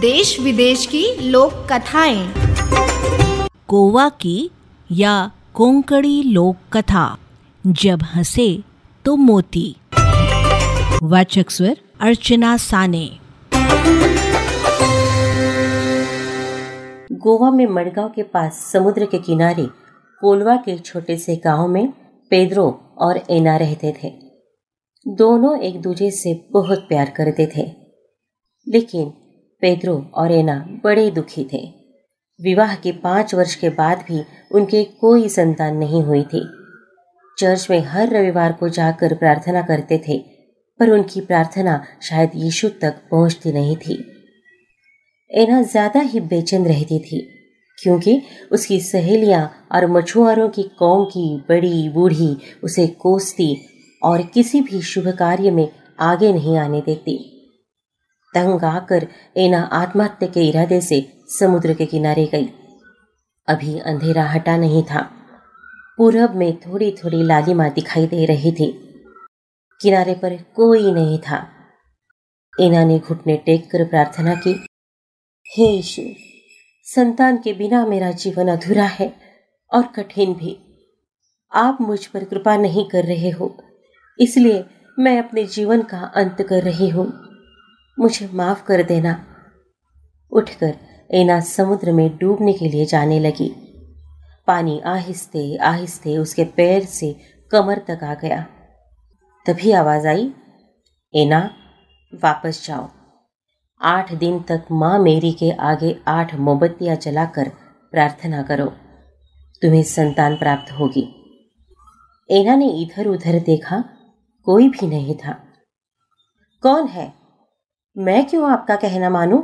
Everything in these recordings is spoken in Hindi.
देश विदेश की लोक कथाएँ। गोवा की या कोंकणी लोक कथा। जब हंसे तो मोती। वाचक स्वर अर्चना साने। गोवा में मडगांव के पास समुद्र के किनारे कोलवा के छोटे से गाँव में पेद्रो और एना रहते थे। दोनों एक दूसरे से बहुत प्यार करते थे। लेकिन पेद्रो और एना बड़े दुखी थे। विवाह के पाँच वर्ष के बाद भी उनके कोई संतान नहीं हुई थी। चर्च में हर रविवार को जाकर प्रार्थना करते थे, पर उनकी प्रार्थना शायद यीशु तक पहुँचती नहीं थी। एना ज़्यादा ही बेचैन रहती थी, क्योंकि उसकी सहेलियाँ और मछुआरों की कौम की बड़ी बूढ़ी उसे कोसती और किसी भी शुभ कार्य में आगे नहीं आने देती। तंग आकर एना आत्महत्या के इरादे से समुद्र के किनारे गई अभी अंधेरा हटा नहीं था पूरब में थोड़ी थोड़ी लालिमा दिखाई दे रही थी किनारे पर कोई नहीं था एना ने घुटने टेक कर प्रार्थना की हे यीशु संतान के बिना मेरा जीवन अधूरा है और कठिन भी आप मुझ पर कृपा नहीं कर रहे हो इसलिए मैं अपने जीवन का अंत कर रही हूँ मुझे माफ़ कर देना। उठकर एना समुद्र में डूबने के लिए जाने लगी। पानी आहिस्ते आहिस्ते उसके पैर से कमर तक आ गया। तभी आवाज़ आई, एना, वापस जाओ। आठ दिन तक माँ मेरी के आगे आठ मोमबत्तियाँ जलाकर प्रार्थना करो। तुम्हें संतान प्राप्त होगी। एना ने इधर उधर देखा, कोई भी नहीं था। कौन है? मैं क्यों आपका कहना मानूं?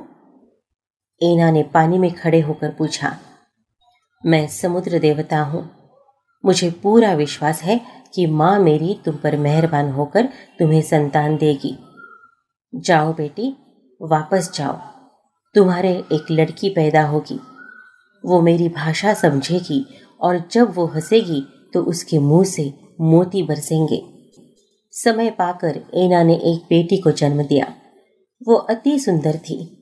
एना ने पानी में खड़े होकर पूछा, मैं समुद्र देवता हूँ। मुझे पूरा विश्वास है कि माँ मेरी तुम पर मेहरबान होकर तुम्हें संतान देगी। जाओ बेटी, वापस जाओ। तुम्हारे एक लड़की पैदा होगी। वो मेरी भाषा समझेगी और जब वो हंसेगी तो उसके मुँह से मोती बरसेंगे। समय पाकर एना ने एक बेटी को जन्म दिया। वो अति सुंदर थी।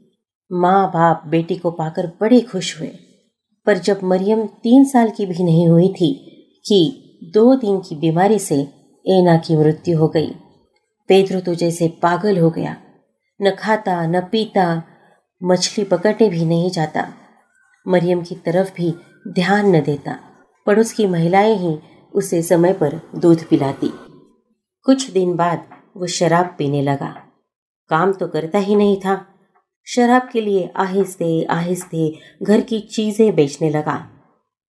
माँ बाप बेटी को पाकर बड़े खुश हुए। पर जब मरियम तीन साल की भी नहीं हुई थी कि दो दिन की बीमारी से एना की मृत्यु हो गई। पेद्रो तो जैसे पागल हो गया। न खाता, न पीता, मछली पकड़ने भी नहीं जाता। मरियम की तरफ़ भी ध्यान न देता। पड़ोस की महिलाएँ ही उसे समय पर दूध पिलाती। कुछ दिन बाद वो शराब पीने लगा। काम तो करता ही नहीं था। शराब के लिए आहिस्ते आहिस्ते घर की चीज़ें बेचने लगा।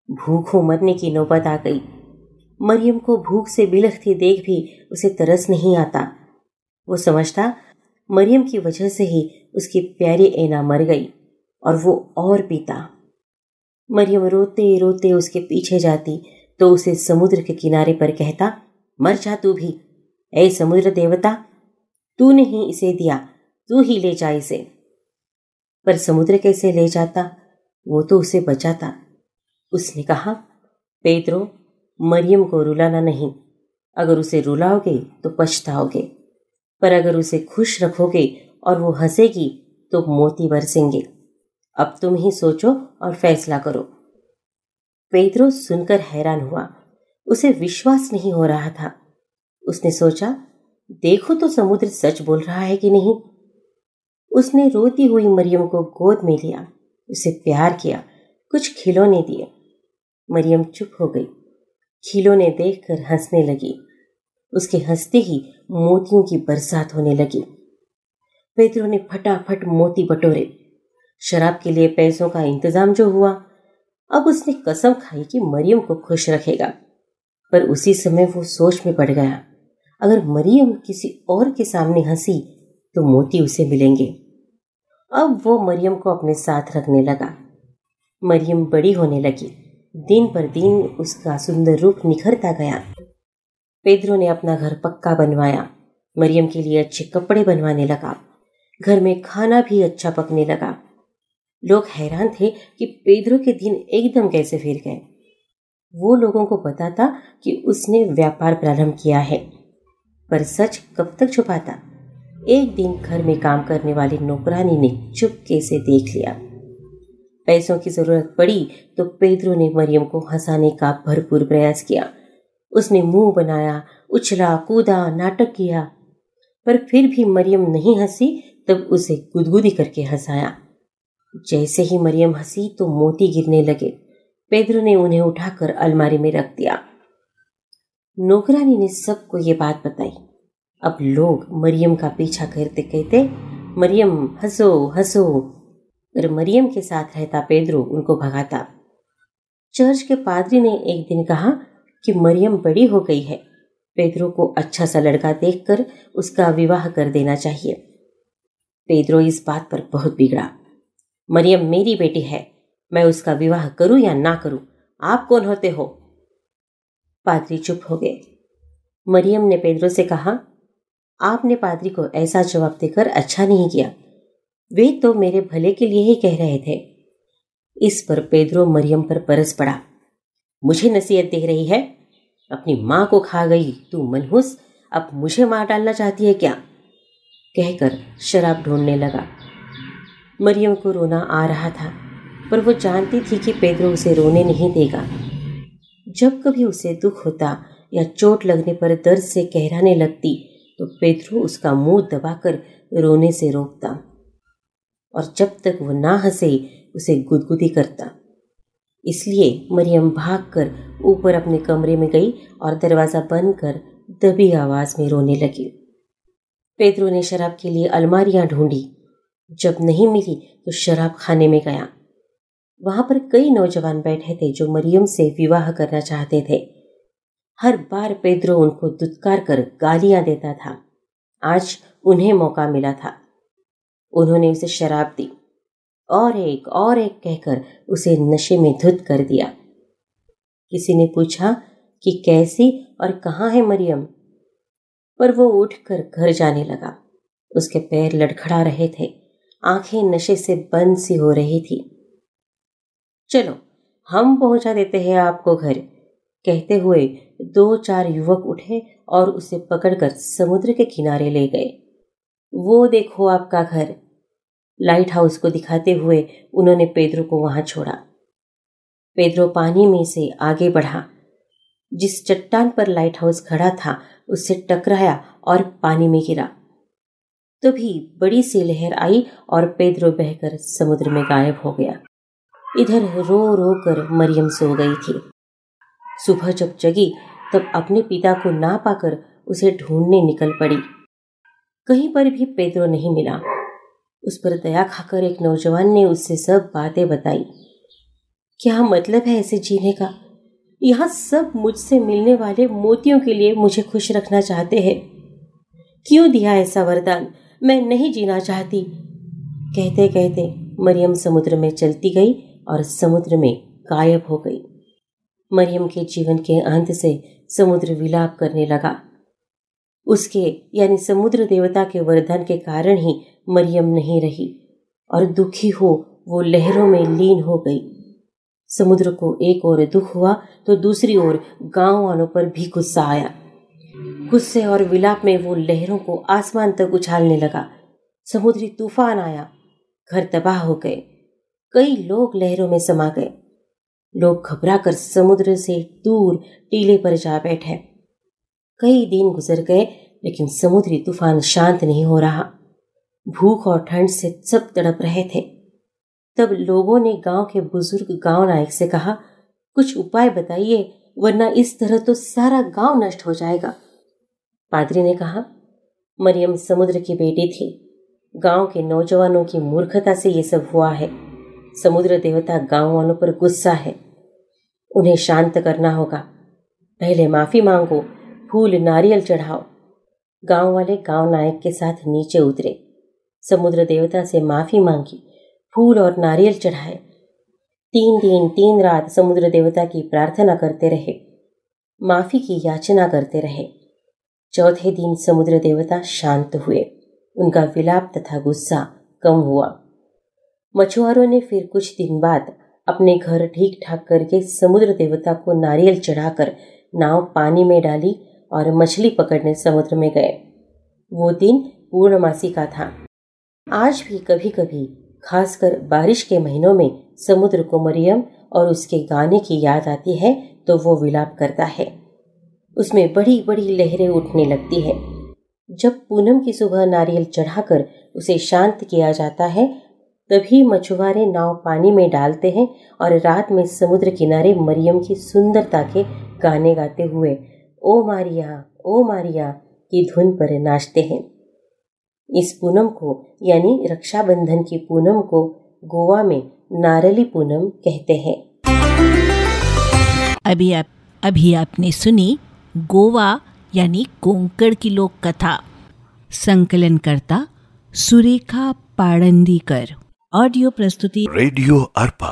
भूखों मरने की नौबत आ गई। मरियम को भूख से बिलखती देख भी उसे तरस नहीं आता। वो समझता, मरियम की वजह से ही उसकी प्यारी ऐना मर गई और वो और पीता। मरियम रोते रोते उसके पीछे जाती तो उसे समुद्र के किनारे पर कहता, मर जा तू भी। ऐ समुद्र देवता तूने ही इसे दिया, तू ही ले जा इसे। पर समुद्र कैसे ले जाता, वो तो उसे बचाता। उसने कहा, पेत्रो, मरियम को रुलाना नहीं। अगर उसे रुलाओगे तो पछताओगे। पर अगर उसे खुश रखोगे और वो हंसेगी तो मोती बरसेंगे। अब तुम ही सोचो और फैसला करो। पेद्रो सुनकर हैरान हुआ। उसे विश्वास नहीं हो रहा था। उसने सोचा देखो तो समुद्र सच बोल रहा है कि नहीं। उसने रोती हुई मरियम को गोद में लिया, उसे प्यार किया, कुछ खिलौने दिए। मरियम चुप हो गई। खिलौने देखकर हंसने लगी। उसके हँसते ही मोतियों की बरसात होने लगी। पेद्रो ने फटाफट मोती बटोरे। शराब के लिए पैसों का इंतज़ाम जो हुआ, अब उसने कसम खाई कि मरियम को खुश रखेगा। पर उसी समय वो सोच में पड़ गया। अगर मरियम किसी और के सामने हँसी तो मोती उसे मिलेंगे। अब वो मरियम को अपने साथ रखने लगा। मरियम बड़ी होने लगी। दिन पर दिन उसका सुंदर रूप निखरता गया। पेद्रो ने अपना घर पक्का बनवाया। मरियम के लिए अच्छे कपड़े बनवाने लगा। घर में खाना भी अच्छा पकने लगा। लोग हैरान थे कि पेद्रो के दिन एकदम कैसे फिर गए। वो लोगों को पता था कि उसने व्यापार प्रारंभ किया है। पर सच कब तक छुपाता? एक दिन घर में काम करने वाली नौकरानी ने चुपके से देख लिया। पैसों की ज़रूरत पड़ी तो पेद्रो ने मरियम को हंसाने का भरपूर प्रयास किया। उसने मुँह बनाया, उछला, कूदा, नाटक किया। पर फिर भी मरियम नहीं हँसी, तब उसे गुदगुदी करके हंसाया। जैसे ही मरियम हँसी तो मोती गिरने लगे। पेद्रो ने उन्हें उठाकर अलमारी में रख दिया। नौकरानी ने सबको ये बात बताई। अब लोग मरियम का पीछा करते कहते, मरियम, हंसो हंसो। पर मरियम के साथ रहता पेद्रो उनको भगाता। चर्च के पादरी ने एक दिन कहा कि मरियम बड़ी हो गई है। पेद्रो को अच्छा सा लड़का देखकर उसका विवाह कर देना चाहिए। पेद्रो इस बात पर बहुत बिगड़ा। मरियम, मेरी बेटी है। मैं उसका विवाह करूँ या ना करूँ? आप कौन होते हो? पादरी चुप हो गए मरियम ने पेद्रो से कहा, आपने पादरी को ऐसा जवाब देकर अच्छा नहीं किया। वे तो मेरे भले के लिए ही कह रहे थे। इस पर पेद्रो मरियम पर परस पड़ा। मुझे नसीहत दे रही है। अपनी माँ को खा गई तू मनहूस। अब मुझे मार डालना चाहती है क्या? कहकर शराब ढूँढने लगा। मरियम को रोना आ रहा था, पर वो जानती थी कि पेद्रो उसे रोने नहीं देगा। जब कभी उसे दुख होता या चोट लगने पर दर्द से कहराने लगती तो पेद्रो उसका मुँह दबाकर रोने से रोकता और जब तक वो ना हंसे, उसे गुदगुदी करता। इसलिए मरियम भागकर ऊपर अपने कमरे में गई और दरवाज़ा बंद कर दबी आवाज़ में रोने लगी। पेद्रो ने शराब के लिए अलमारियाँ ढूंढी। जब नहीं मिली तो शराब खाने में गया। वहाँ पर कई नौजवान बैठे थे जो मरियम से विवाह करना चाहते थे। हर बार पेद्रो उनको दुत्कार कर गालियाँ देता था। आज उन्हें मौका मिला था। उन्होंने उसे शराब दी। और एक और एक कहकर उसे नशे में धुत कर दिया। किसी ने पूछा कि कैसी और कहाँ है मरियम? पर वो उठकर घर जाने लगा। उसके पैर लड़खड़ा रहे थे। आँखें नशे से बंद सी हो रही थी। चलो, हम पहुँचा देते हैं आपको घर। कहते हुए दो चार युवक उठे और उसे पकड़कर समुद्र के किनारे ले गए। वो देखो आपका घर। लाइट हाउस को दिखाते हुए उन्होंने पेद्रो को वहाँ छोड़ा। पेद्रो पानी में से आगे बढ़ा। जिस चट्टान पर लाइट हाउस खड़ा था, उससे टकराया और पानी में गिरा। तभी बड़ी सी लहर आई और पेद्रो बहकर समुद्र में गायब हो गया। इधर रो रो कर मरियम सो गई थी। सुबह जब जगी, तब अपने पिता को ना पाकर उसे ढूँढने निकल पड़ी। कहीं पर भी पेद्रो नहीं मिला। उस पर दया खाकर एक नौजवान ने उससे सब बातें बताई। क्या मतलब है ऐसे जीने का? यहाँ सब मुझसे मिलने वाले मोतियों के लिए मुझे खुश रखना चाहते हैं। क्यों दिया ऐसा वरदान? मैं नहीं जीना चाहती। कहते कहते मरियम समुद्र में चलती गई। और समुद्र में गायब हो गई। मरियम के जीवन के अंत से समुद्र विलाप करने लगा। उसके, यानी समुद्र देवता के वरदान के कारण ही मरियम नहीं रही और दुखी हो, वो लहरों में लीन हो गई। समुद्र को एक और दुख हुआ तो दूसरी ओर गाँव वालों पर भी गुस्सा आया। गुस्से और विलाप में वो लहरों को आसमान तक उछालने लगा। समुद्री तूफ़ान आया। घर तबाह हो गए। कई लोग लहरों में समा गए। लोग घबरा कर समुद्र से दूर टीले पर जा बैठे। कई दिन गुजर गए, लेकिन समुद्री तूफ़ान शांत नहीं हो रहा। भूख और ठंड से सब तड़प रहे थे। तब लोगों ने गाँव के बुज़ुर्ग गाँव नायक से कहा, कुछ उपाय बताइए, वरना इस तरह तो सारा गाँव नष्ट हो जाएगा। पादरी ने कहा, मरियम समुद्र की बेटी थी। गाँव के नौजवानों की मूर्खता से ये सब हुआ है। समुद्र देवता गाँव वालों पर गुस्सा है। उन्हें शांत करना होगा। पहले माफ़ी मांगो, फूल, नारियल चढ़ाओ। गाँव वाले गाँव नायक के साथ नीचे उतरे। समुद्र देवता से माफ़ी मांगी, फूल और नारियल चढ़ाए। तीन दिन, तीन रात समुद्र देवता की प्रार्थना करते रहे। माफ़ी की याचना करते रहे। चौथे दिन समुद्र देवता शांत हुए। उनका विलाप तथा गुस्सा कम हुआ। मछुआरों ने फिर कुछ दिन बाद अपने घर ठीक ठाक करके समुद्र देवता को नारियल चढ़ाकर नाव पानी में डाली और मछली पकड़ने समुद्र में गए। वो दिन पूर्णमासी का था। आज भी कभी कभी खासकर बारिश के महीनों में, समुद्र को मरियम और उसके गाने की याद आती है तो वो विलाप करता है। उसमें बड़ी बड़ी लहरें उठने लगती है। जब पूनम की सुबह नारियल चढ़ाकर उसे शांत किया जाता है तभी मछुआरे नाव पानी में डालते हैं और रात में समुद्र किनारे मरियम की सुंदरता के गाने गाते हुए, ओ मारिया ओ मारिया की धुन पर नाचते हैं। इस पूनम को, यानी रक्षाबंधन की पूनम को, गोवा में नारली पूनम कहते हैं। अभी आप, अभी आपने सुनी गोवा, यानी कोंकण की लोक कथा। संकलन करता सुरेखा पाड़ंदीकर। ऑडियो प्रस्तुति रेडियो अर्पा।